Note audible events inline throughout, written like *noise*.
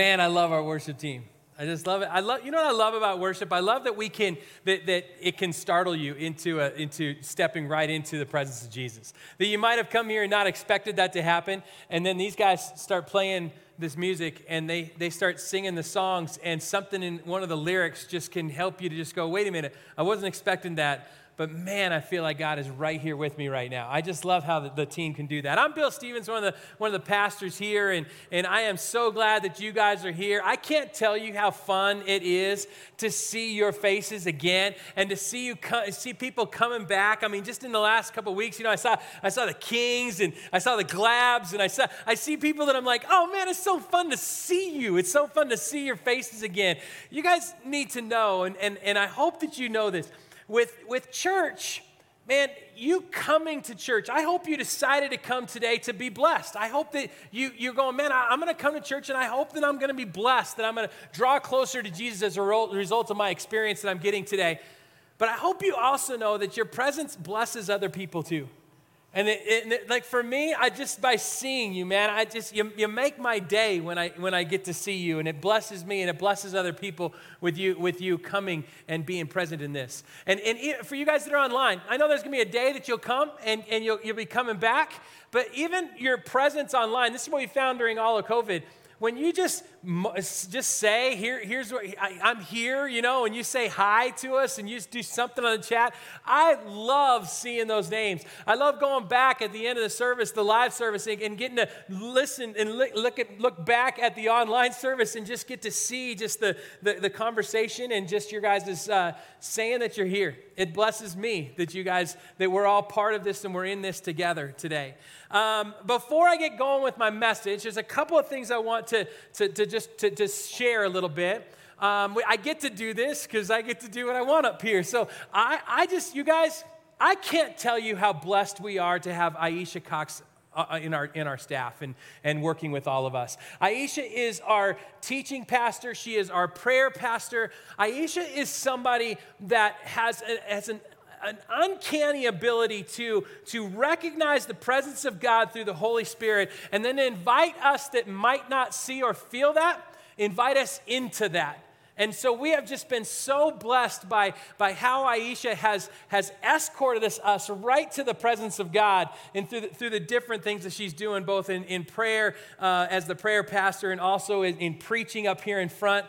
Man, I love our worship team. I just love it. I love, you know what I love about worship? I love that we can, that, that it can startle you into, a, into stepping right into the presence of Jesus. That you might have come here and not expected that to happen, and then these guys start playing this music and they, they start singing the songs, and something in one of the lyrics just can help you to just go, wait a minute, I wasn't expecting that but man, I feel like God is right here with me right now. I just love how the, the, team can do that. I'm Bill Stevens, one of the, one of the pastors here, and, and I am so glad that you guys are here. I can't tell you how fun it is to see your faces again and to see you co- see people coming back. I mean, just in the last couple weeks, you know, I saw I saw the Kings and I saw the Glabs, and I saw I see people that I'm like, oh man, it's so fun to see you. It's so fun to see your faces again. You guys need to know, and, and, and I hope that you know this with, with church, man, you coming to church, I hope you decided to come today to be blessed. I hope that you, you're going, man, I, am going to come to church and I hope that I'm going to be blessed, that I'm going to draw closer to Jesus as a result of my experience that I'm getting today. But I hope you also know that your presence blesses other people too. And it, it, like for me, I just by seeing you, man, I just you, you make my day when I when I get to see you, and it blesses me and it blesses other people with you with you coming and being present in this. And and for you guys that are online, I know there's gonna be a day that you'll come and and you'll you'll be coming back. But even your presence online, this is what we found during all of COVID when you just just say here here's what I, am here you know and you say hi to us and you just do something on the chat. I love seeing those names. I love going back at the end of the service the live service and, getting to listen and look, look at look back at the online service and just get to see just the the, the conversation and just your guys uh, saying that you're here. It blesses me that you guys that we're all part of this and we're in this together today. Um, before I get going with my message, there's a couple of things I want to, to, to just to, to share a little bit. Um, I get to do this because I get to do what I want up here. So I, I just, you guys, I can't tell you how blessed we are to have Aisha Cox uh, uh, in our, in our staff and, and working with all of us. Aisha is our teaching pastor. She is our prayer pastor. Aisha is somebody that has, a, has an an uncanny ability to, to recognize the presence of God through the Holy Spirit and then invite us that might not see or feel that, invite us into that. And so we have just been so blessed by, by how Aisha has, has escorted us, us right to the presence of God and through the, through the different things that she's doing, both in, in prayer uh, as the prayer pastor and also in, in preaching up here in front.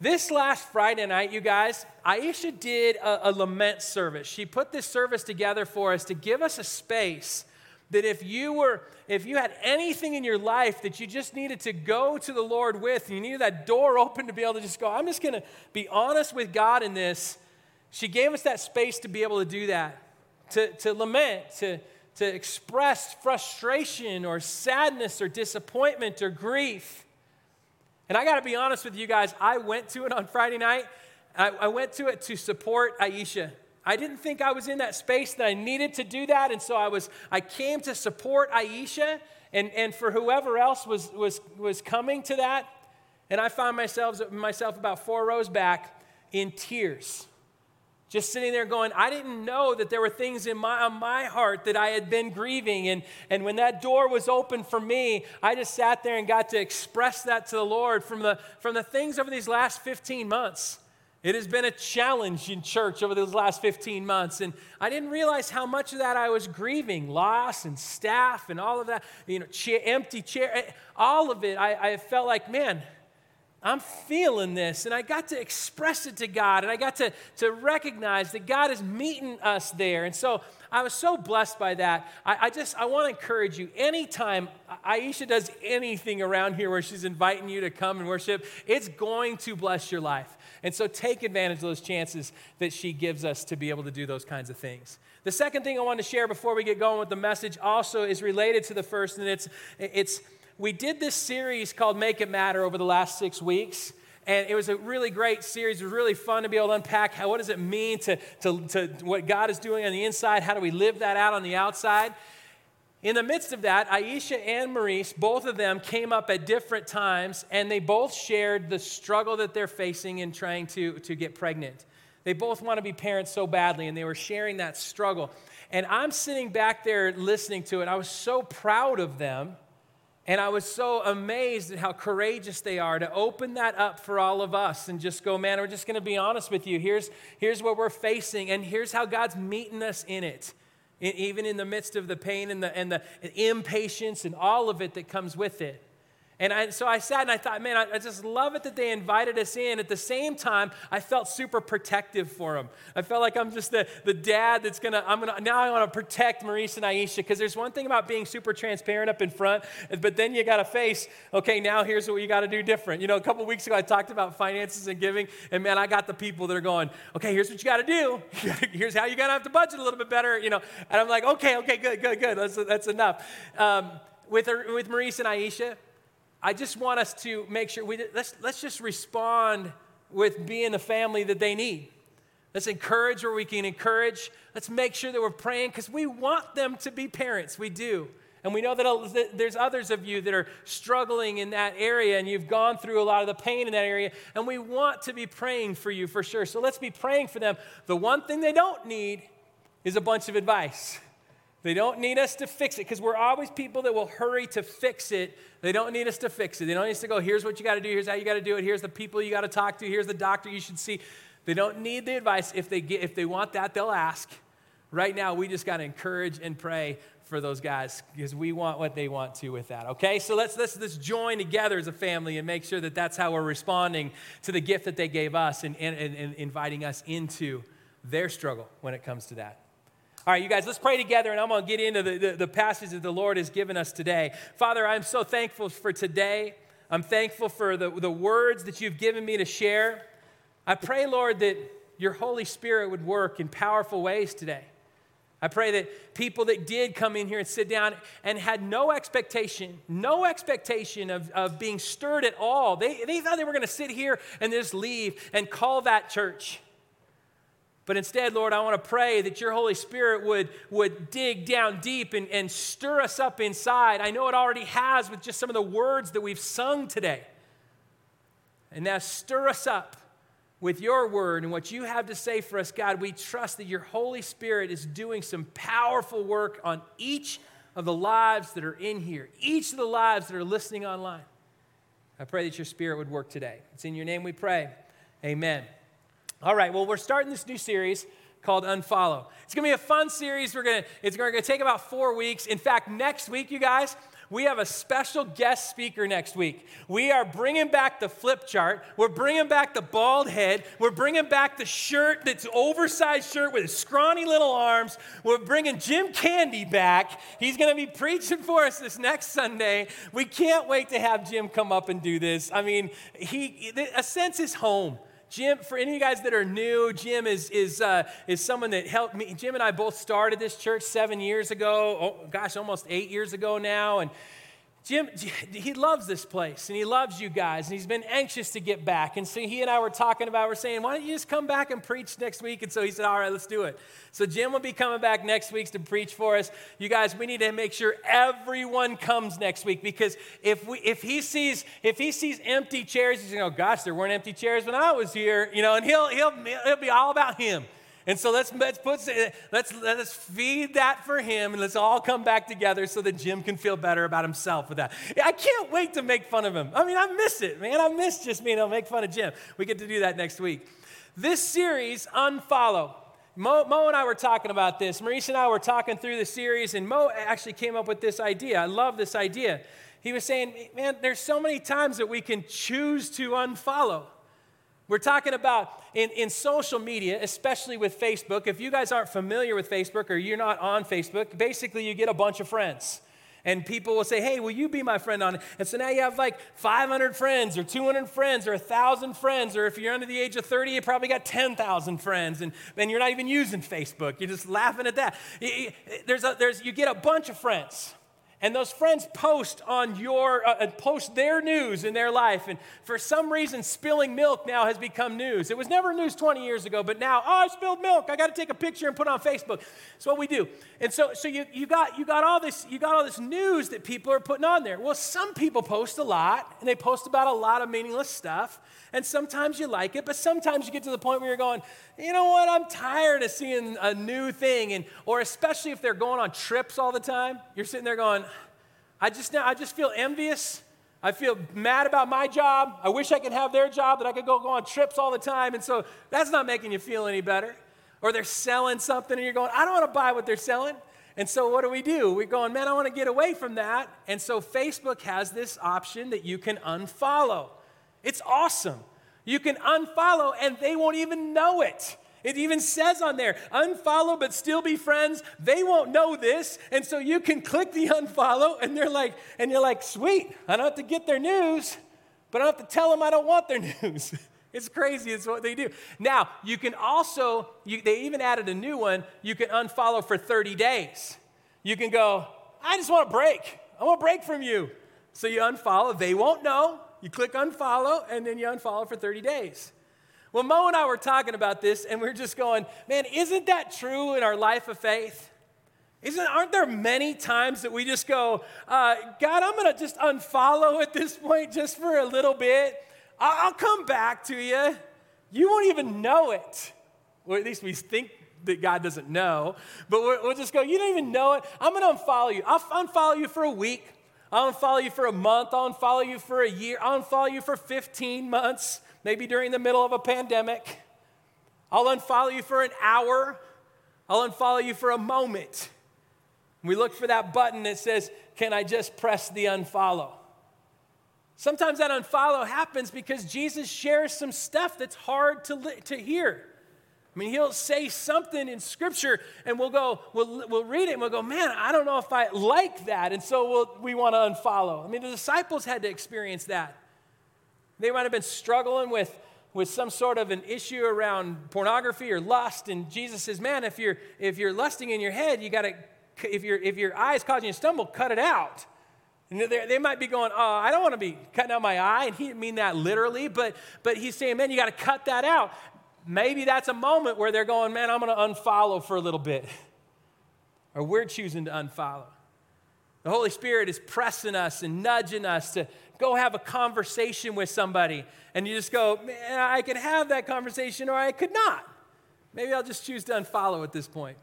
This last Friday night, you guys, Aisha did a, a, lament service. She put this service together for us to give us a space that if you were, if you had anything in your life that you just needed to go to the Lord with, and you needed that door open to be able to just go, I'm just gonna be honest with God in this. She gave us that space to be able to do that, to, to lament, to, to express frustration or sadness or disappointment or grief. And I got to be honest with you guys, I went to it on Friday night. I, I, went to it to support Aisha. I didn't think I was in that space that I needed to do that. And so I was, I came to support Aisha and, and for whoever else was, was, was coming to that. And I found myself, myself about four rows back in tears just sitting there going, I didn't know that there were things in my, on my heart that I had been grieving. And, and when that door was open for me, I just sat there and got to express that to the Lord from the, from the things over these last 15 months. It has been a challenge in church over those last 15 months. And I didn't realize how much of that I was grieving loss and staff and all of that, you know, empty chair, eh, all of it. I, I felt like, man, I'm feeling this, and I got to express it to God, and I got to, to recognize that God is meeting us there. And so I was so blessed by that. I, I just, I want to encourage you, anytime Aisha does anything around here where she's inviting you to come and worship, it's going to bless your life. And so take advantage of those chances that she gives us to be able to do those kinds of things. The second thing I want to share before we get going with the message also is related to the first, and it's, it's, we did this series called Make It Matter over the last six weeks. And it was a really great series. It was really fun to be able to unpack how, what does it mean to, to, to what God is doing on the inside? How do we live that out on the outside? In the midst of that, Aisha and Maurice, both of them came up at different times, and they both shared the struggle that they're facing in trying to, to get pregnant. They both want to be parents so badly, and they were sharing that struggle. And I'm sitting back there listening to it. I was so proud of them And I was so amazed at how courageous they are to open that up for all of us and just go, man, we're just going to be honest with you. Here's, here's what we're facing, and here's how God's meeting us in it, even in the midst of the pain and the, and the impatience and all of it that comes with it. And I, so I sat and I thought, man, I, I, just love it that they invited us in. At the same time, I felt super protective for them. I felt like I'm just the, the dad that's gonna, I'm gonna, now I wanna protect Maurice and Aisha, because there's one thing about being super transparent up in front, but then you gotta face, okay, now here's what you gotta do different. You know, a couple weeks ago I talked about finances and giving, and man, I got the people that are going, okay, here's what you gotta do. *laughs* here's how you gotta have to budget a little bit better, you know. And I'm like, okay, okay, good, good, good. That's, that's enough. Um, with, with Maurice and Aisha, I just want us to make sure we let's, let's just respond with being the family that they need. Let's encourage where we can encourage. Let's make sure that we're praying because we want them to be parents. We do. And we know that there's others of you that are struggling in that area and you've gone through a lot of the pain in that area. And we want to be praying for you for sure. So let's be praying for them. The one thing they don't need is a bunch of advice. They don't need us to fix it because we're always people that will hurry to fix it. They don't need us to fix it. They don't need us to go, here's what you got to do, here's how you got to do it, here's the people you got to talk to, here's the doctor you should see. They don't need the advice. If they, get, if they want that, they'll ask. Right now, we just got to encourage and pray for those guys because we want what they want to with that. Okay, so let's, let's, let's join together as a family and make sure that that's how we're responding to the gift that they gave us and, and, and inviting us into their struggle when it comes to that. All right, you guys, let's pray together, and I'm going to get into the, the, the passage that the Lord has given us today. Father, I'm so thankful for today. I'm thankful for the, the words that you've given me to share. I pray, Lord, that your Holy Spirit would work in powerful ways today. I pray that people that did come in here and sit down and had no expectation, no expectation of, of being stirred at all, they, they thought they were going to sit here and just leave and call that church. But instead, Lord, I want to pray that your Holy Spirit would, would dig down deep and, and stir us up inside. I know it already has with just some of the words that we've sung today. And now stir us up with your word and what you have to say for us, God. We trust that your Holy Spirit is doing some powerful work on each of the lives that are in here, each of the lives that are listening online. I pray that your Spirit would work today. It's in your name we pray. Amen. All right, well, we're starting this new series called Unfollow. It's gonna be a fun series. We're gonna, it's gonna take about four weeks. In fact, next week, you guys, we have a special guest speaker next week. We are bringing back the flip chart. We're bringing back the bald head. We're bringing back the shirt that's oversized shirt with scrawny little arms. We're bringing Jim Candy back. He's going to be preaching for us this next Sunday. We can't wait to have Jim come up and do this. I mean, he, a sense is home. Jim, for any of you guys that are new, Jim is, is, uh, is someone that helped me. Jim and I both started this church seven years ago, oh, gosh, almost eight years ago now. And Jim, *laughs* he loves this place and he loves you guys and he's been anxious to get back. And so he and I were talking about, we're saying, why don't you just come back and preach next week? And so he said, all right, let's do it. So Jim will be coming back next week to preach for us. You guys, we need to make sure everyone comes next week because if we if he sees if he sees empty chairs, he's gonna go, gosh, there weren't empty chairs when I was here, you know, and he'll he'll it'll be all about him. And so let's, let's, put, let's, let's feed that for him and let's all come back together so that Jim can feel better about himself with that. I can't wait to make fun of him. I mean, I miss it, man. I miss just being able to make fun of Jim. We get to do that next week. This series, Unfollow. Mo, Mo, and I were talking about this. Maurice and I were talking through the series, and Mo actually came up with this idea. I love this idea. He was saying, Man, there's so many times that we can choose to unfollow. We're talking about in, in social media, especially with Facebook. If you guys aren't familiar with Facebook or you're not on Facebook, basically you get a bunch of friends. And people will say, Hey, will you be my friend on it? And so now you have like 500 friends or 200 friends or 1,000 friends. Or if you're under the age of 30, you probably got 10,000 friends. And, and you're not even using Facebook. You're just laughing at that. There's a, there's, you get a bunch of friends and those friends post on your uh, uh, post their news in their life and for some reason spilling milk now has become news. It was never news 20 years ago but now oh i spilled milk. I got to take a picture and put it on facebook. That's what we do. And so so you, you got you got all this you got all this news that people are putting on there. Well some people post a lot and they post about a lot of meaningless stuff and sometimes you like it, but sometimes you get to the point where you're going, you know what, I'm tired of seeing a new thing. And, or especially if they're going on trips all the time, you're sitting there going, I just now I just feel envious. I feel mad about my job. I wish I could have their job that I could go, go on trips all the time. And so that's not making you feel any better. Or they're selling something and you're going, I don't want to buy what they're selling. And so what do we do? We're going, man, I want to get away from that. And so Facebook has this option that you can unfollow. It's awesome. You can unfollow and they won't even know it. It even says on there, unfollow but still be friends. They won't know this. And so you can click the *laughs* unfollow and they're like, and you're like, sweet, I don't have to get their news, but I don't have to tell them I don't want their *laughs* news. it's crazy, it's what they do. Now, you can also, you, they even added a new one, you can unfollow for 30 days. You can go, I just want a break. I want a break from you. So you unfollow, they won't know. You click unfollow, and then you unfollow for 30 days. Well, Mo and I were talking about this, and we are just going, man, isn't that true in our life of faith? Isn't, aren't there many times that we just go, uh, God, I'm going to just unfollow at this point just for a little bit. I'll come back to you. You won't even know it. Or at least we think that God doesn't know. But we'll just go, you don't even know it. I'm going to unfollow you. I'll unfollow you for a week. I'll unfollow you for a month. I'll unfollow you for a year. I'll unfollow you for 15 months maybe during the middle of a pandemic. I'll unfollow you for an hour. I'll unfollow you for a moment. We look for that button that says, Can I just press the unfollow? Sometimes that unfollow happens because Jesus shares some stuff that's hard to, li- to hear. I mean, he'll say something in scripture and we'll go, we'll, we'll read it and we'll go, man, I don't know if I like that. And so we'll, we want to unfollow. I mean, the disciples had to experience that. They might have been struggling with, with some sort of an issue around pornography or lust. And Jesus says, Man, if you're, if you're lusting in your head, you got to, if, if your eye is causing you to stumble, cut it out. And they might be going, Oh, I don't want to be cutting out my eye. And he didn't mean that literally, but, but he's saying, Man, you got to cut that out. Maybe that's a moment where they're going, Man, I'm going to unfollow for a little bit. Or we're choosing to unfollow. The Holy Spirit is pressing us and nudging us to, go have a conversation with somebody and you just go, man, I could have that conversation or I could not. Maybe I'll just choose to unfollow at this point.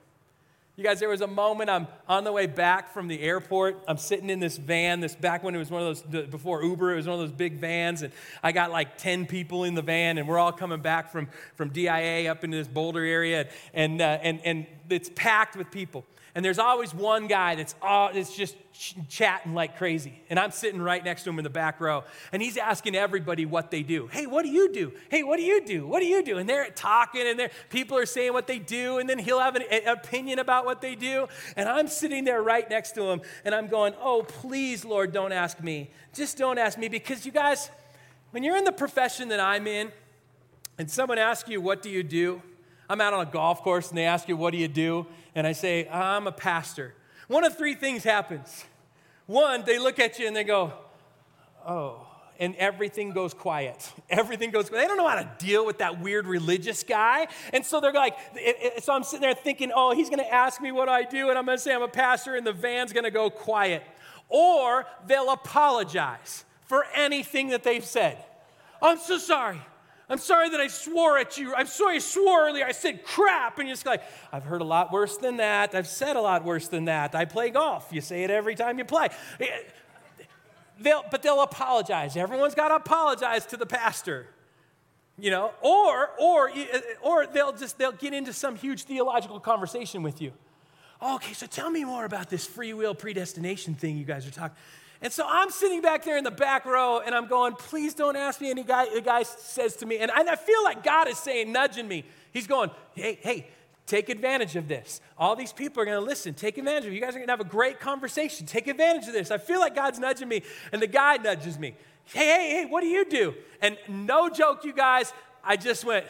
You guys, there was a moment I'm on the way back from the airport. I'm sitting in this van, this back when it was one of those, before Uber, it was one of those big vans, and I got like 10 people in the van, and we're all coming back from, from DIA up into this Boulder area, and, uh, and, and it's packed with people. And there's always one guy that's, all, that's just ch- chatting like crazy. And I'm sitting right next to him in the back row. And he's asking everybody what they do. Hey, what do you do? Hey, what do you do? What do you do? And they're talking and they're, people are saying what they do. And then he'll have an, an opinion about what they do. And I'm sitting there right next to him. And I'm going, oh, please, Lord, don't ask me. Just don't ask me. Because you guys, when you're in the profession that I'm in, and someone asks you, what do you do? I'm out on a golf course and they ask you, What do you do? And I say, I'm a pastor. One of three things happens. One, they look at you and they go, Oh, and everything goes quiet. *laughs* Everything goes, quiet. they don't know how to deal with that weird religious guy. And so they're like, it, it, so I'm sitting there thinking, oh, he's gonna ask me what I do, and I'm gonna say I'm a pastor, and the van's gonna go quiet. Or they'll apologize for anything that they've said. I'm so sorry. I'm sorry that I swore at you. I'm sorry I swore earlier. I said crap. And you're just like, I've heard a lot worse than that. I've said a lot worse than that. I play golf. You say it every time you play. They'll, but they'll apologize. Everyone's got to apologize to the pastor. You know, or or or they'll just they'll get into some huge theological conversation with you. okay, so tell me more about this free will predestination thing you guys are talking. And so I'm sitting back there in the back row and I'm going, please don't ask me. And the guy, the guy says to me, and I feel like God is saying, nudging me. He's going, hey, hey, take advantage of this. All these people are going to listen. Take advantage of it. You guys are going to have a great conversation. Take advantage of this. I feel like God's nudging me. And the guy nudges me. Hey, hey, hey, what do you do? And no joke, you guys, I just went,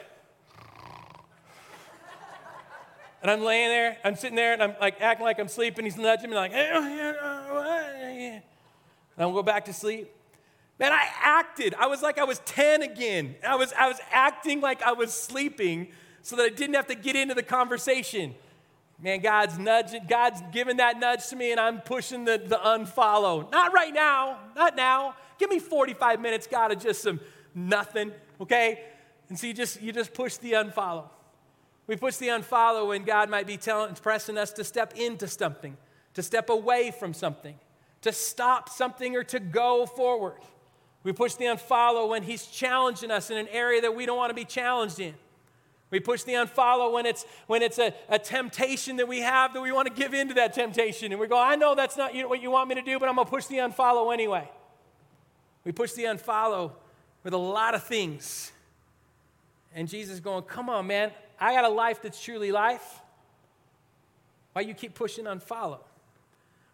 and I'm laying there, I'm sitting there, and I'm like acting like I'm sleeping. He's nudging me, like, hey, oh, yeah, oh, yeah and I'll go back to sleep. Man, I acted. I was like I was 10 again. I was, I was acting like I was sleeping so that I didn't have to get into the conversation. Man, God's nudging, God's giving that nudge to me, and I'm pushing the, the unfollow. Not right now, not now. Give me 45 minutes, God, of just some nothing, okay? And so you just you just push the unfollow. We push the unfollow when God might be telling, pressing us to step into something, to step away from something to stop something or to go forward. We push the unfollow when he's challenging us in an area that we don't want to be challenged in. We push the unfollow when it's when it's a, a temptation that we have that we want to give into that temptation. And we go, I know that's not what you want me to do, but I'm gonna push the unfollow anyway. We push the unfollow with a lot of things. And Jesus going, Come on, man, I got a life that's truly life. Why you keep pushing unfollow?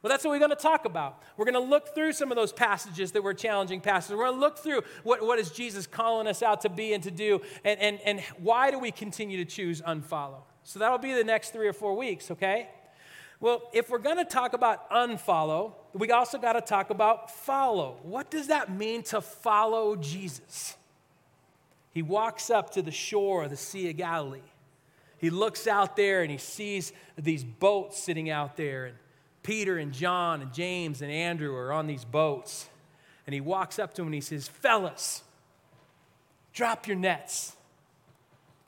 Well, that's what we're going to talk about. We're going to look through some of those passages that were challenging passages. We're going to look through what, what is Jesus calling us out to be and to do, and, and, and why do we continue to choose unfollow. So that'll be the next three or four weeks, okay? Well, if we're going to talk about unfollow, we also got to talk about follow. What does that mean to follow Jesus? He walks up to the shore of the Sea of Galilee. He looks out there and he sees these boats sitting out there. And Peter and John and James and Andrew are on these boats. And he walks up to them and he says, Fellas, drop your nets.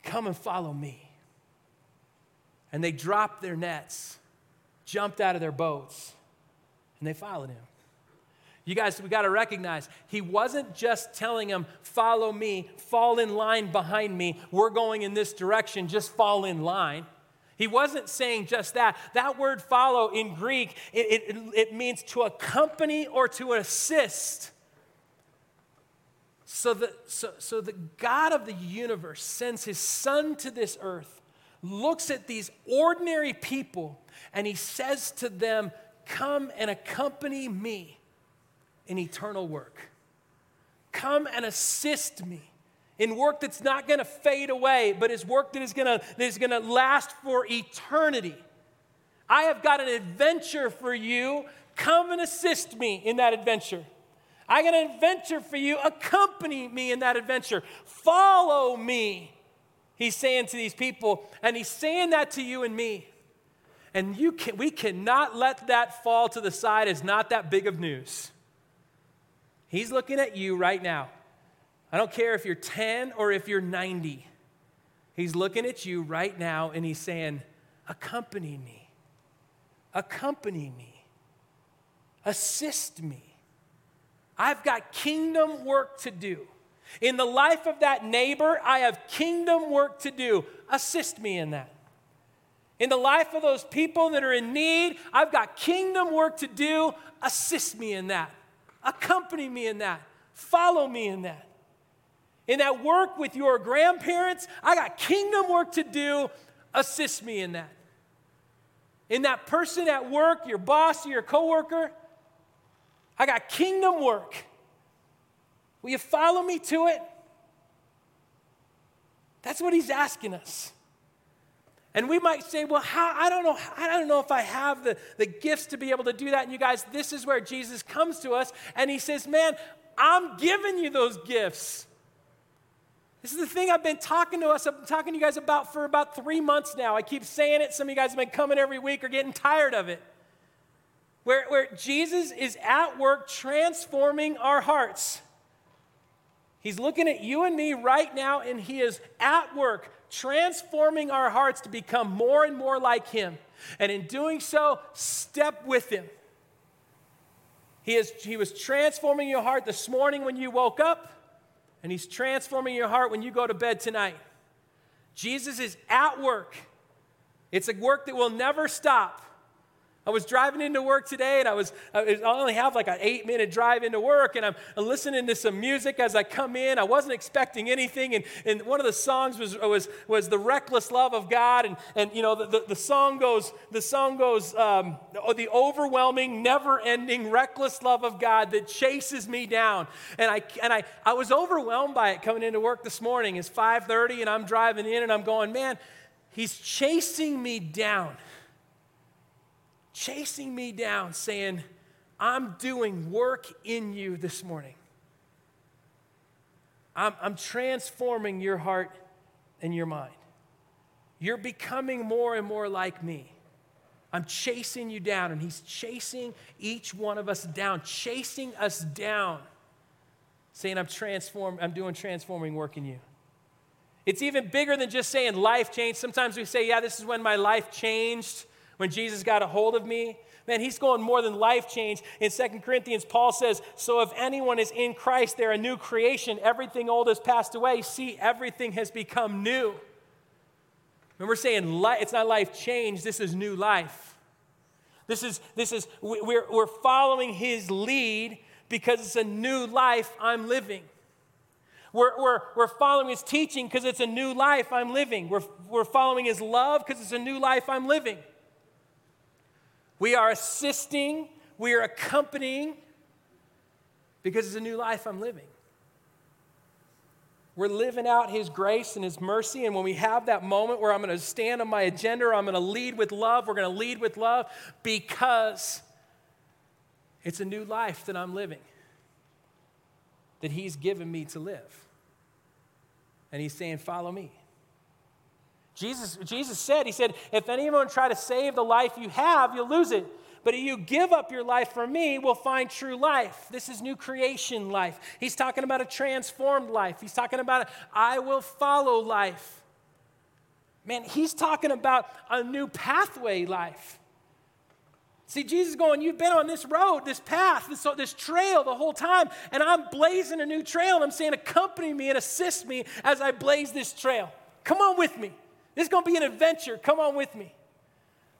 Come and follow me. And they dropped their nets, jumped out of their boats, and they followed him. You guys, we got to recognize he wasn't just telling them, follow me, fall in line behind me, we're going in this direction, just fall in line. He wasn't saying just that. That word follow in Greek, it, it, it means to accompany or to assist. So the, so, so the God of the universe sends his son to this earth, looks at these ordinary people, and he says to them, Come and accompany me in eternal work. Come and assist me in work that's not going to fade away, but is work that is going to, last for eternity. I have got an adventure for you. Come and assist me in that adventure. I got an adventure for you. Accompany me in that adventure. Follow me. He's saying to these people, and he's saying that to you and me. And you can, we cannot let that fall to the side as not that big of news. He's looking at you right now. I don't care if you're 10 or if you're 90. He's looking at you right now and he's saying, Accompany me. Accompany me. Assist me. I've got kingdom work to do. In the life of that neighbor, I have kingdom work to do. Assist me in that. In the life of those people that are in need, I've got kingdom work to do. Assist me in that. Accompany me in that. Follow me in that. In that work with your grandparents, I got kingdom work to do. Assist me in that. In that person at work, your boss, your coworker, I got kingdom work. Will you follow me to it? That's what he's asking us. And we might say, well, how, I don't know, I don't know if I have the, the gifts to be able to do that. And you guys, this is where Jesus comes to us and he says, Man, I'm giving you those gifts. This is the thing I've been talking to us, I'm talking to you guys about for about three months now. I keep saying it. Some of you guys have been coming every week or getting tired of it. Where, where Jesus is at work transforming our hearts. He's looking at you and me right now, and He is at work transforming our hearts to become more and more like Him. And in doing so, step with Him. He, is, he was transforming your heart this morning when you woke up and He's transforming your heart when you go to bed tonight. Jesus is at work. It's a work that will never stop. I was driving into work today and I was, I only have like an eight minute drive into work and I'm listening to some music as I come in. I wasn't expecting anything. And, and one of the songs was, was, was The Reckless Love of God. And, and you know, the, the, the song goes, the song goes, um, the overwhelming, never ending, reckless love of God that chases me down. And I, and I, I was overwhelmed by it coming into work this morning. It's 5.30 and I'm driving in and I'm going, man, he's chasing me down chasing me down, saying, I'm doing work in you this morning. I'm, I'm transforming your heart and your mind. You're becoming more and more like me. I'm chasing you down, and He's chasing each one of us down, chasing us down, saying, I'm transform, I'm doing transforming work in you. It's even bigger than just saying life changed. Sometimes we say, Yeah, this is when my life changed when Jesus got a hold of me, man, he's going more than life change. In Second Corinthians, Paul says, So if anyone is in Christ, they're a new creation. Everything old has passed away. See, everything has become new. we're saying it's not life change, this is new life. This is, this is we're, we're following his lead because it's a new life I'm living. We're, we're, we're following his teaching because it's a new life I'm living. We're, we're following his love because it's a new life I'm living. We are assisting, we are accompanying because it's a new life I'm living. We're living out His grace and His mercy. And when we have that moment where I'm going to stand on my agenda, I'm going to lead with love, we're going to lead with love because it's a new life that I'm living, that He's given me to live. And He's saying, Follow me. Jesus, Jesus said, He said, if anyone try to save the life you have, you'll lose it. But if you give up your life for me, will find true life. This is new creation life. He's talking about a transformed life. He's talking about a, I will follow life. Man, he's talking about a new pathway life. See, Jesus going, You've been on this road, this path, this, this trail the whole time, and I'm blazing a new trail. And I'm saying, Accompany me and assist me as I blaze this trail. Come on with me. This is going to be an adventure. Come on with me.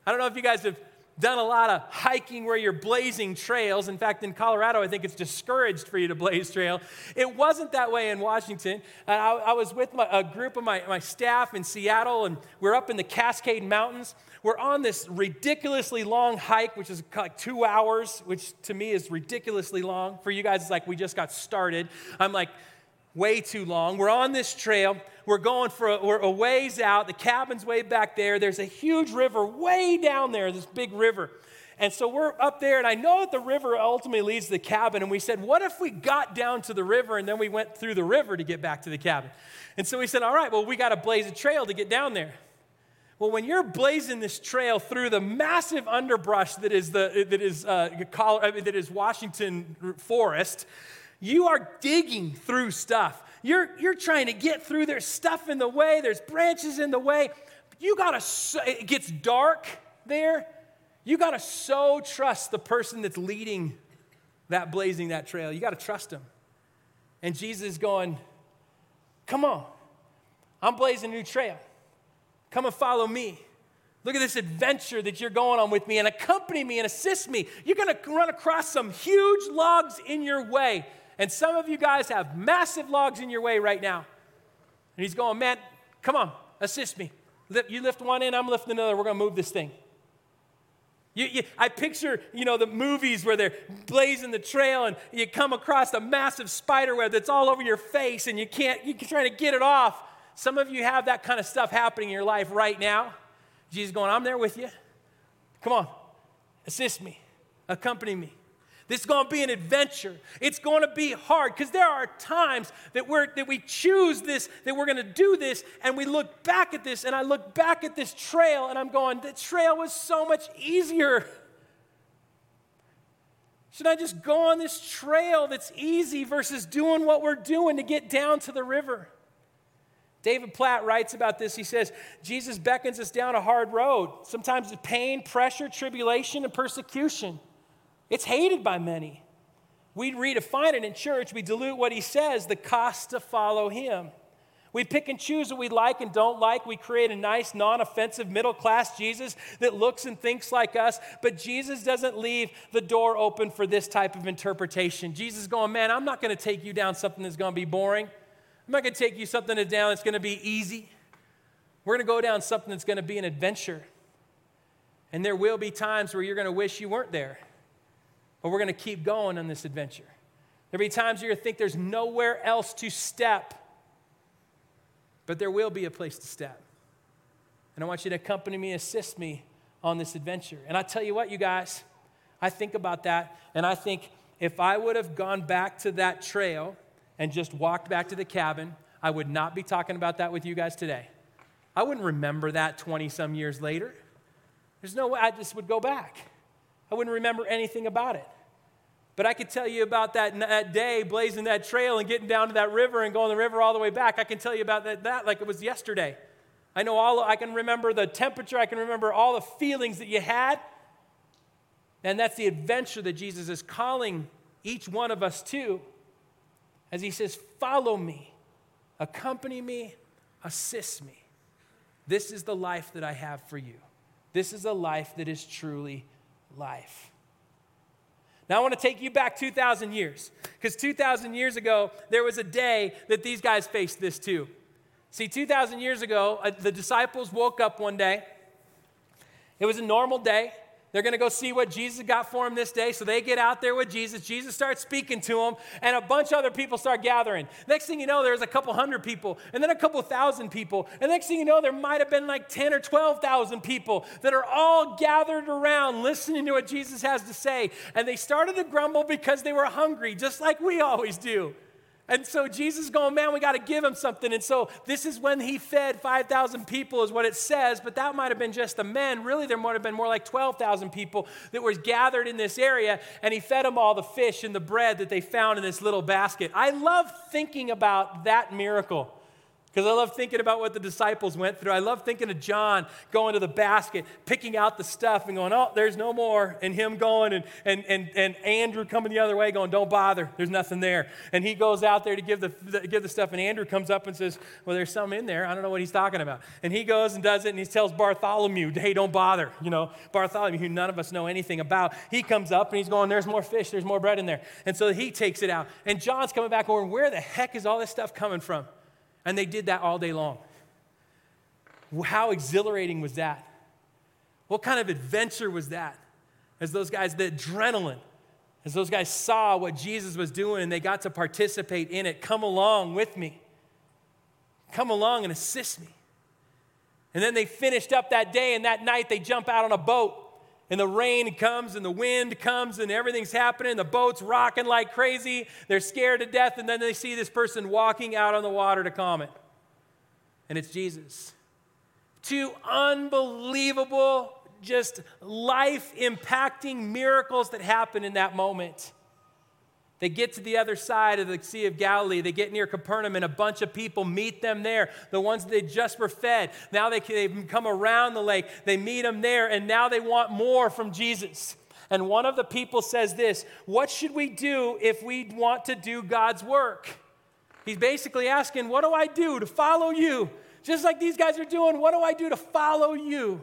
I don't know if you guys have done a lot of hiking where you're blazing trails. In fact, in Colorado, I think it's discouraged for you to blaze trail. It wasn't that way in Washington. Uh, I, I, was with my, a group of my, my staff in Seattle, and we're up in the Cascade Mountains. We're on this ridiculously long hike, which is like two hours, which to me is ridiculously long. For you guys, it's like we just got started. I'm like, way too long. We're on this trail. We're going for a, we're a ways out. The cabin's way back there. There's a huge river way down there, this big river. And so we're up there, and I know that the river ultimately leads to the cabin. And we said, What if we got down to the river and then we went through the river to get back to the cabin? And so we said, All right, well, we got to blaze a trail to get down there. Well, when you're blazing this trail through the massive underbrush that is, the, that is, uh, that is Washington forest, you are digging through stuff. You're, you're trying to get through. There's stuff in the way, there's branches in the way. You gotta, it gets dark there. You gotta so trust the person that's leading that blazing that trail. You gotta trust him. And Jesus is going, Come on, I'm blazing a new trail. Come and follow me. Look at this adventure that you're going on with me and accompany me and assist me. You're going to run across some huge logs in your way. And some of you guys have massive logs in your way right now. And he's going, man, come on, assist me. You lift one in, I'm lifting another. We're going to move this thing. You, you, I picture, you know, the movies where they're blazing the trail and you come across a massive spider web that's all over your face and you can't, you're trying to get it off. Some of you have that kind of stuff happening in your life right now. Jesus going, I'm there with you. Come on, assist me, accompany me. This is going to be an adventure. It's going to be hard because there are times that, we're, that we choose this, that we're going to do this, and we look back at this, and I look back at this trail, and I'm going, the trail was so much easier. Should I just go on this trail that's easy versus doing what we're doing to get down to the river? David Platt writes about this. He says, Jesus beckons us down a hard road, sometimes it's pain, pressure, tribulation, and persecution. It's hated by many. We redefine it in church, we dilute what he says, the cost to follow him. We pick and choose what we like and don't like. We create a nice, non offensive, middle class Jesus that looks and thinks like us. But Jesus doesn't leave the door open for this type of interpretation. Jesus is going, man, I'm not going to take you down something that's going to be boring. I'm not going to take you something down that's going to be easy. We're going to go down something that's going to be an adventure. And there will be times where you're going to wish you weren't there but we're going to keep going on this adventure. There'll be times where you think there's nowhere else to step, but there will be a place to step. And I want you to accompany me, assist me on this adventure. And I tell you what, you guys, I think about that, and I think if I would have gone back to that trail and just walked back to the cabin, I would not be talking about that with you guys today. I wouldn't remember that 20 some years later. There's no way I just would go back. I wouldn't remember anything about it. But I could tell you about that, that day blazing that trail and getting down to that river and going the river all the way back. I can tell you about that, that like it was yesterday. I know all, I can remember the temperature, I can remember all the feelings that you had. And that's the adventure that Jesus is calling each one of us to as he says, Follow me, accompany me, assist me. This is the life that I have for you. This is a life that is truly life. Now, I want to take you back 2,000 years, because 2,000 years ago, there was a day that these guys faced this too. See, 2,000 years ago, uh, the disciples woke up one day. It was a normal day. They're going to go see what Jesus got for them this day. So they get out there with Jesus. Jesus starts speaking to them, and a bunch of other people start gathering. Next thing you know, there's a couple hundred people, and then a couple thousand people. And next thing you know, there might have been like 10 or 12,000 people that are all gathered around listening to what Jesus has to say. And they started to grumble because they were hungry, just like we always do. And so Jesus going, man, we got to give him something. And so this is when he fed 5,000 people, is what it says, but that might have been just the men. Really, there might have been more like 12,000 people that were gathered in this area, and he fed them all the fish and the bread that they found in this little basket. I love thinking about that miracle. Because I love thinking about what the disciples went through. I love thinking of John going to the basket, picking out the stuff and going, oh, there's no more. And him going and, and, and, and Andrew coming the other way going, don't bother. There's nothing there. And he goes out there to give the, the, give the stuff. And Andrew comes up and says, well, there's some in there. I don't know what he's talking about. And he goes and does it and he tells Bartholomew, hey, don't bother. You know, Bartholomew, who none of us know anything about, he comes up and he's going, there's more fish. There's more bread in there. And so he takes it out. And John's coming back going, where the heck is all this stuff coming from? And they did that all day long. How exhilarating was that? What kind of adventure was that? As those guys, the adrenaline, as those guys saw what Jesus was doing and they got to participate in it, come along with me. Come along and assist me. And then they finished up that day, and that night they jump out on a boat and the rain comes and the wind comes and everything's happening. The boat's rocking like crazy. They're scared to death. And then they see this person walking out on the water to calm it. And it's Jesus. Two unbelievable, just life impacting miracles that happen in that moment. They get to the other side of the Sea of Galilee. They get near Capernaum, and a bunch of people meet them there. The ones that they just were fed. Now they, they've come around the lake. They meet them there, and now they want more from Jesus. And one of the people says this What should we do if we want to do God's work? He's basically asking, What do I do to follow you? Just like these guys are doing, what do I do to follow you?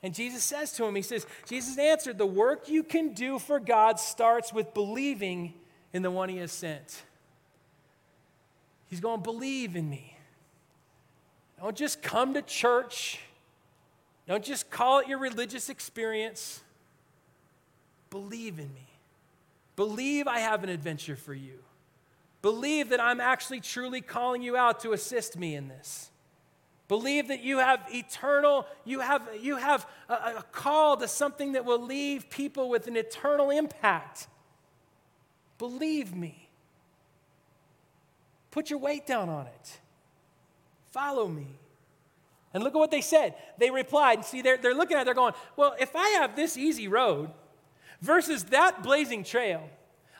And Jesus says to him, He says, Jesus answered, The work you can do for God starts with believing in the one he has sent. He's going to believe in me. Don't just come to church. Don't just call it your religious experience. Believe in me. Believe I have an adventure for you. Believe that I'm actually truly calling you out to assist me in this. Believe that you have eternal, you have, you have a, a call to something that will leave people with an eternal impact. Believe me. Put your weight down on it. Follow me. And look at what they said. They replied, and see, they're, they're looking at it, they're going, well, if I have this easy road versus that blazing trail,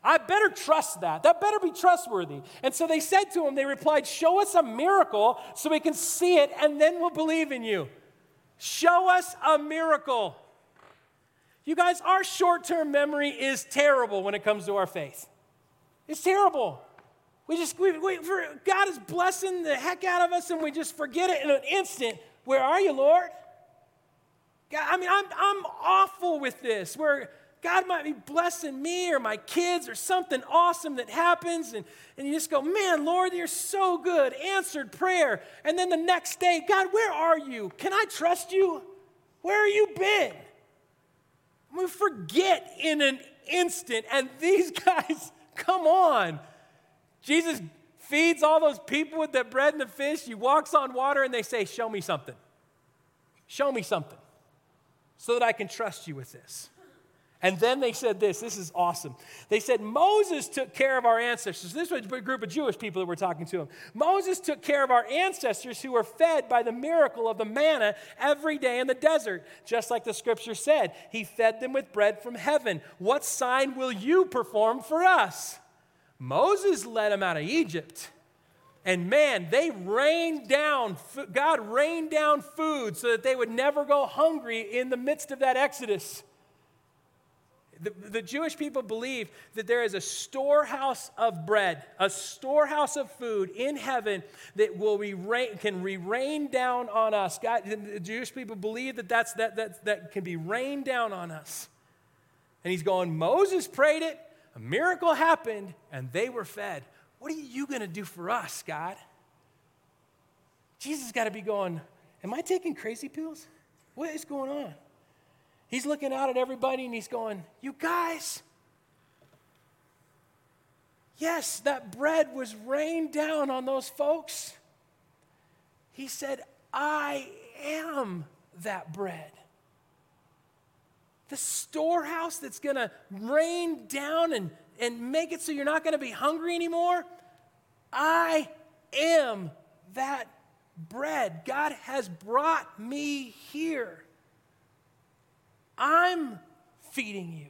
I better trust that. That better be trustworthy. And so they said to him, they replied, Show us a miracle so we can see it and then we'll believe in you. Show us a miracle. You guys, our short term memory is terrible when it comes to our faith. It's terrible. We just, we, we, God is blessing the heck out of us and we just forget it in an instant. Where are you, Lord? God, I mean, I'm, I'm awful with this. Where God might be blessing me or my kids or something awesome that happens, and, and you just go, Man, Lord, you're so good. Answered prayer. And then the next day, God, where are you? Can I trust you? Where have you been? We forget in an instant, and these *laughs* guys Come on. Jesus feeds all those people with that bread and the fish. He walks on water and they say, Show me something. Show me something so that I can trust you with this. And then they said this this is awesome. They said, Moses took care of our ancestors. This was a group of Jewish people that were talking to him. Moses took care of our ancestors who were fed by the miracle of the manna every day in the desert, just like the scripture said. He fed them with bread from heaven. What sign will you perform for us? Moses led them out of Egypt, And man, they rained down, God rained down food so that they would never go hungry in the midst of that Exodus. The, the, Jewish people believe that there is a storehouse of bread, a storehouse of food in heaven that will be rain, can be rain down on us. God, the Jewish people believe that that's, that, that, that can be rained down on us. And he's going, Moses prayed it, a miracle happened, and they were fed. What are you going to do for us, God? Jesus got to be going, Am I taking crazy pills? What is going on? He's looking out at everybody and he's going, You guys, yes, that bread was rained down on those folks. He said, I am that bread. The storehouse that's going to rain down and, and make it so you're not going to be hungry anymore. I am that bread. God has brought me here. I'm feeding you.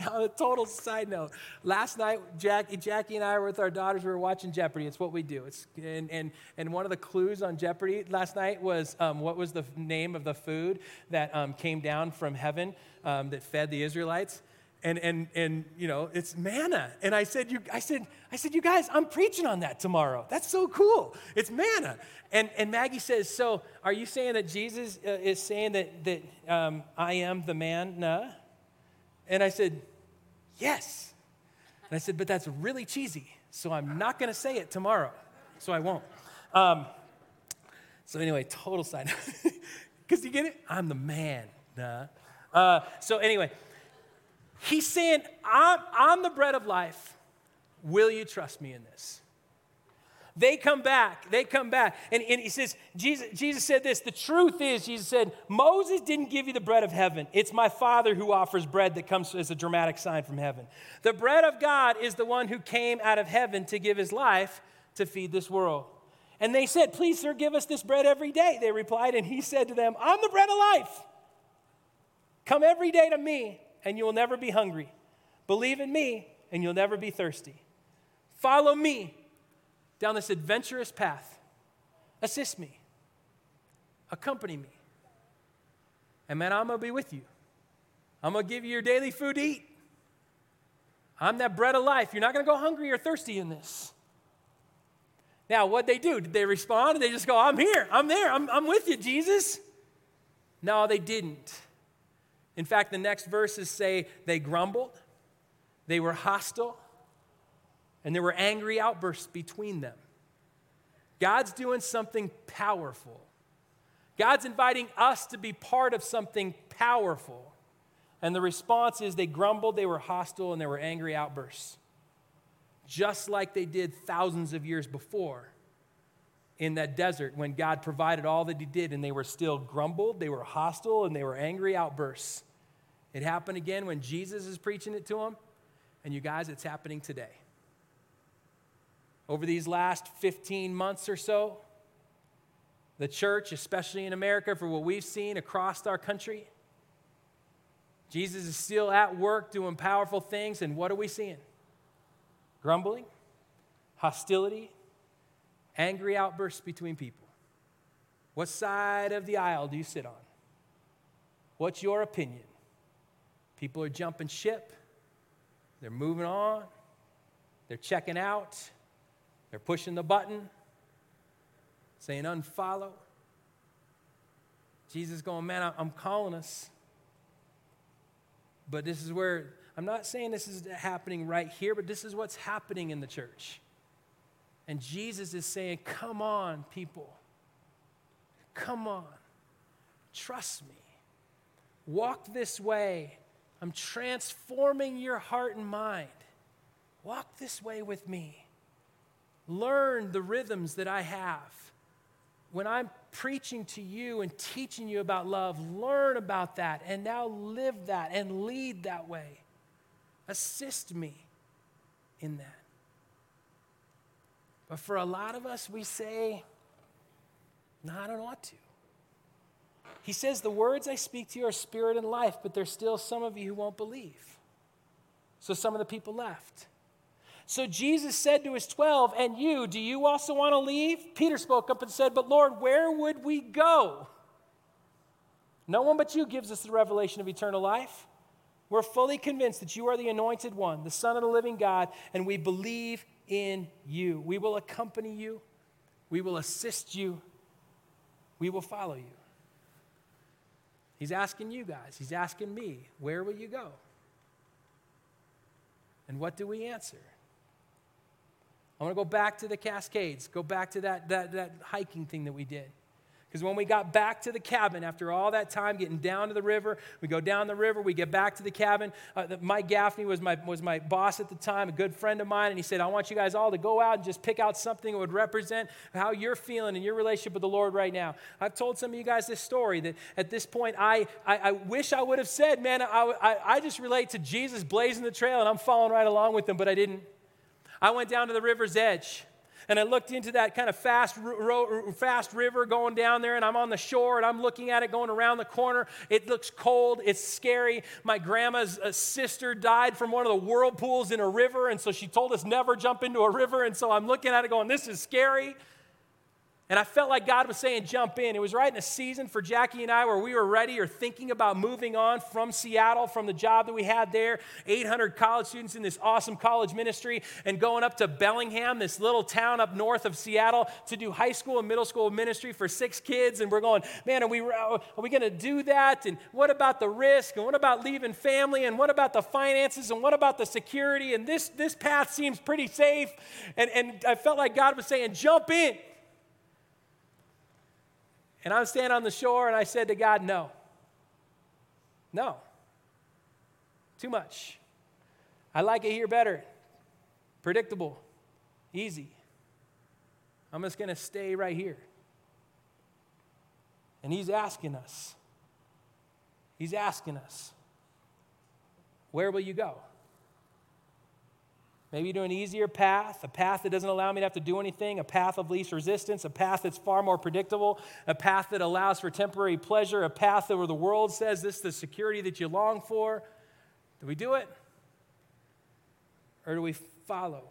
Now, a total side note. Last night, Jackie, Jackie and I were with our daughters. We were watching Jeopardy. It's what we do. It's, and, and, and one of the clues on Jeopardy last night was um, what was the name of the food that um, came down from heaven um, that fed the Israelites? And and and you know it's manna. And i said you i said i said you guys i'm preaching on that tomorrow. That's so cool. It's manna. And and maggie says so are you saying that jesus uh, is saying that that um, i am the man nah and i said yes. And i said but that's really cheesy. So i'm not going to say it tomorrow. So i won't. Um, so anyway total side *laughs* because you get it? I'm the man nah uh, so anyway He's saying, I'm, I'm the bread of life. Will you trust me in this? They come back. They come back. And, and he says, Jesus, Jesus said this The truth is, Jesus said, Moses didn't give you the bread of heaven. It's my Father who offers bread that comes as a dramatic sign from heaven. The bread of God is the one who came out of heaven to give his life to feed this world. And they said, Please, sir, give us this bread every day. They replied, and he said to them, I'm the bread of life. Come every day to me and you will never be hungry. Believe in me, and you'll never be thirsty. Follow me down this adventurous path. Assist me. Accompany me. And man, I'm going to be with you. I'm going to give you your daily food to eat. I'm that bread of life. You're not going to go hungry or thirsty in this. Now, what they do? Did they respond? Did they just go, I'm here, I'm there, I'm, I'm with you, Jesus? No, they didn't. In fact, the next verses say they grumbled, they were hostile, and there were angry outbursts between them. God's doing something powerful. God's inviting us to be part of something powerful. And the response is they grumbled, they were hostile, and there were angry outbursts. Just like they did thousands of years before in that desert when God provided all that He did, and they were still grumbled, they were hostile, and they were angry outbursts. It happened again when Jesus is preaching it to them. And you guys, it's happening today. Over these last 15 months or so, the church, especially in America, for what we've seen across our country, Jesus is still at work doing powerful things. And what are we seeing? Grumbling, hostility, angry outbursts between people. What side of the aisle do you sit on? What's your opinion? People are jumping ship, they're moving on, they're checking out, they're pushing the button, saying unfollow. Jesus going, man, I'm calling us. But this is where, I'm not saying this is happening right here, but this is what's happening in the church. And Jesus is saying, come on, people. Come on. Trust me. Walk this way. I'm transforming your heart and mind. Walk this way with me. Learn the rhythms that I have. When I'm preaching to you and teaching you about love, learn about that and now live that and lead that way. Assist me in that. But for a lot of us, we say, no, I don't want to. He says, The words I speak to you are spirit and life, but there's still some of you who won't believe. So some of the people left. So Jesus said to his 12, And you, do you also want to leave? Peter spoke up and said, But Lord, where would we go? No one but you gives us the revelation of eternal life. We're fully convinced that you are the anointed one, the Son of the living God, and we believe in you. We will accompany you, we will assist you, we will follow you. He's asking you guys, he's asking me, where will you go? And what do we answer? I want to go back to the Cascades, go back to that, that, that hiking thing that we did. Because when we got back to the cabin after all that time getting down to the river, we go down the river, we get back to the cabin. Uh, Mike Gaffney was my, was my boss at the time, a good friend of mine, and he said, I want you guys all to go out and just pick out something that would represent how you're feeling in your relationship with the Lord right now. I've told some of you guys this story that at this point, I, I, I wish I would have said, man, I, I, I just relate to Jesus blazing the trail and I'm following right along with him, but I didn't. I went down to the river's edge and I looked into that kind of fast, ro- fast river going down there, and I'm on the shore and I'm looking at it going around the corner. It looks cold, it's scary. My grandma's uh, sister died from one of the whirlpools in a river, and so she told us never jump into a river, and so I'm looking at it going, this is scary. And I felt like God was saying, jump in. It was right in a season for Jackie and I where we were ready or thinking about moving on from Seattle, from the job that we had there, 800 college students in this awesome college ministry, and going up to Bellingham, this little town up north of Seattle, to do high school and middle school ministry for six kids. And we're going, man, are we, are we going to do that? And what about the risk? And what about leaving family? And what about the finances? And what about the security? And this, this path seems pretty safe. And, and I felt like God was saying, jump in. And I'm standing on the shore and I said to God, no. No. Too much. I like it here better. Predictable. Easy. I'm just going to stay right here. And he's asking us. He's asking us, where will you go? Maybe to an easier path, a path that doesn't allow me to have to do anything, a path of least resistance, a path that's far more predictable, a path that allows for temporary pleasure, a path where the world says this is the security that you long for. Do we do it? Or do we follow?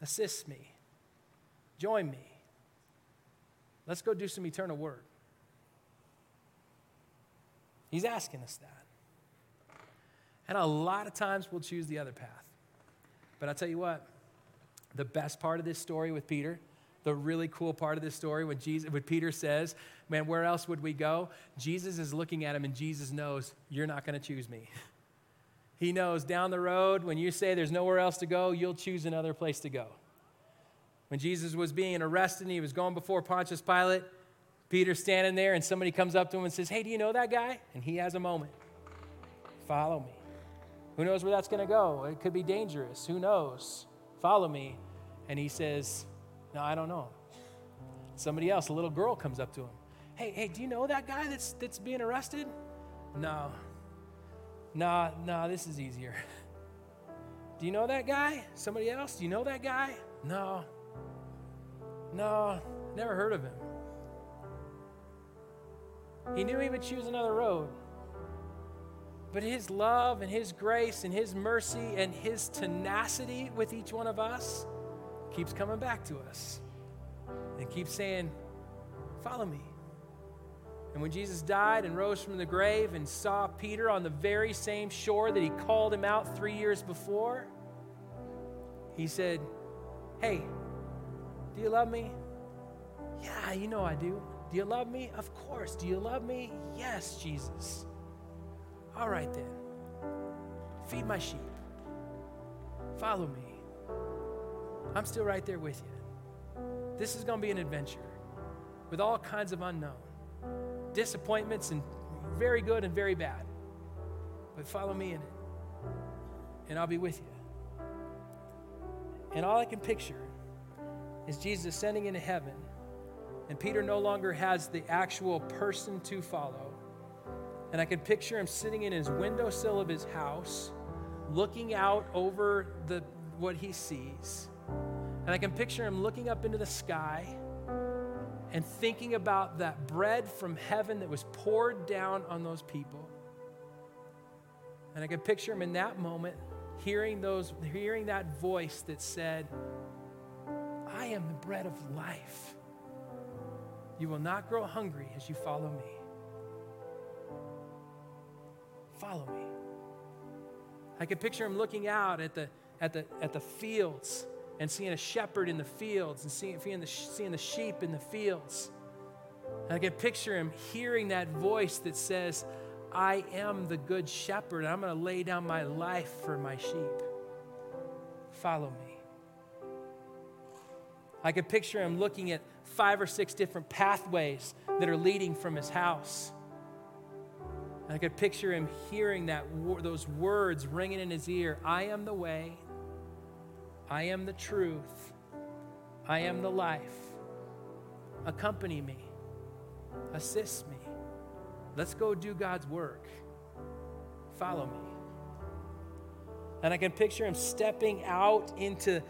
Assist me. Join me. Let's go do some eternal work. He's asking us that. And a lot of times we'll choose the other path. But I'll tell you what, the best part of this story with Peter, the really cool part of this story when Jesus when Peter says, Man, where else would we go? Jesus is looking at him and Jesus knows, You're not gonna choose me. *laughs* He knows down the road, when you say there's nowhere else to go, you'll choose another place to go. When Jesus was being arrested and he was going before Pontius Pilate, Peter's standing there and somebody comes up to him and says, Hey, do you know that guy? And he has a moment. Follow me. Who knows where that's going to go? It could be dangerous. Who knows? Follow me. And he says, No, I don't know. Somebody else, a little girl, comes up to him. Hey, hey, do you know that guy that's, that's being arrested? No. Nah, nah, this is easier. *laughs* Do you know that guy? Somebody else? Do you know that guy? No. No, never heard of him. He knew he would choose another road. But His love and His grace and His mercy and His tenacity with each one of us keeps coming back to us and keeps saying, Follow me. And when Jesus died and rose from the grave and saw Peter on the very same shore that he called him out three years before, he said, Hey, do you love me? Yeah, you know I do. Do you love me? Of course. Do you love me? Yes, Jesus. All right then. Feed my sheep. Follow me. I'm still right there with you. This is going to be an adventure with all kinds of unknown, disappointments, and very good and very bad. But follow me in it, and I'll be with you. And all I can picture is Jesus ascending into heaven, and Peter no longer has the actual person to follow and I can picture him sitting in his windowsill of his house, looking out over the, what he sees. And I can picture him looking up into the sky and thinking about that bread from heaven that was poured down on those people. And I can picture him in that moment hearing those hearing that voice that said, I am the bread of life. You will not grow hungry as you follow me. Follow me. I can picture him looking out at the, at the, at the fields and seeing a shepherd in the fields and seeing, seeing, the, seeing the sheep in the fields. And I can picture him hearing that voice that says, I am the good shepherd. I'm going to lay down my life for my sheep. Follow me. I could picture him looking at five or six different pathways that are leading from his house. And I could picture him hearing that, those words ringing in his ear I am the way, I am the truth, I am the life. Accompany me, assist me. Let's go do God's work. Follow me. And I can picture him stepping out into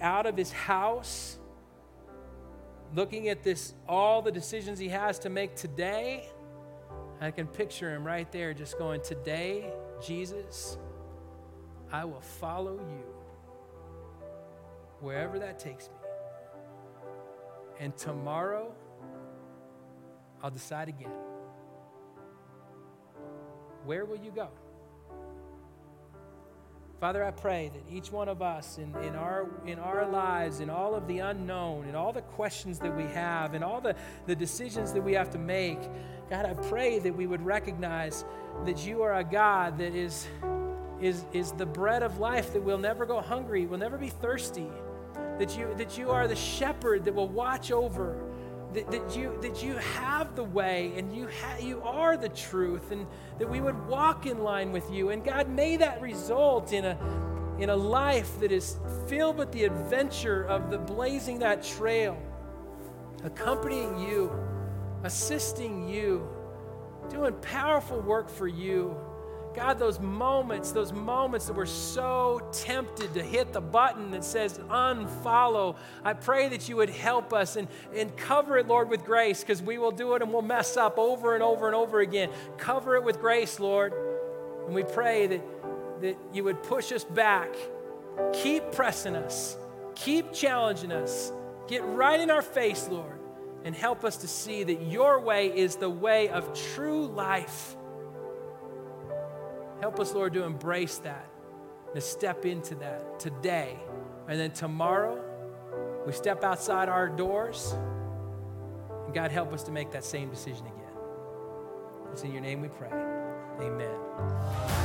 out of his house, looking at this all the decisions he has to make today. I can picture him right there just going, Today, Jesus, I will follow you wherever that takes me. And tomorrow, I'll decide again. Where will you go? Father, I pray that each one of us in, in, our, in our lives, in all of the unknown, in all the questions that we have, in all the, the decisions that we have to make, God, I pray that we would recognize that you are a God that is, is, is the bread of life, that we'll never go hungry, we'll never be thirsty, that you, that you are the shepherd that will watch over that, that, you, that you have the way and you, ha- you are the truth, and that we would walk in line with you. And God, may that result in a, in a life that is filled with the adventure of the blazing that trail, accompanying you, assisting you, doing powerful work for you God, those moments, those moments that we're so tempted to hit the button that says unfollow, I pray that you would help us and, and cover it, Lord, with grace, because we will do it and we'll mess up over and over and over again. Cover it with grace, Lord. And we pray that, that you would push us back, keep pressing us, keep challenging us, get right in our face, Lord, and help us to see that your way is the way of true life Help us, Lord, to embrace that, to step into that today. And then tomorrow, we step outside our doors, and God, help us to make that same decision again. It's in your name we pray. Amen.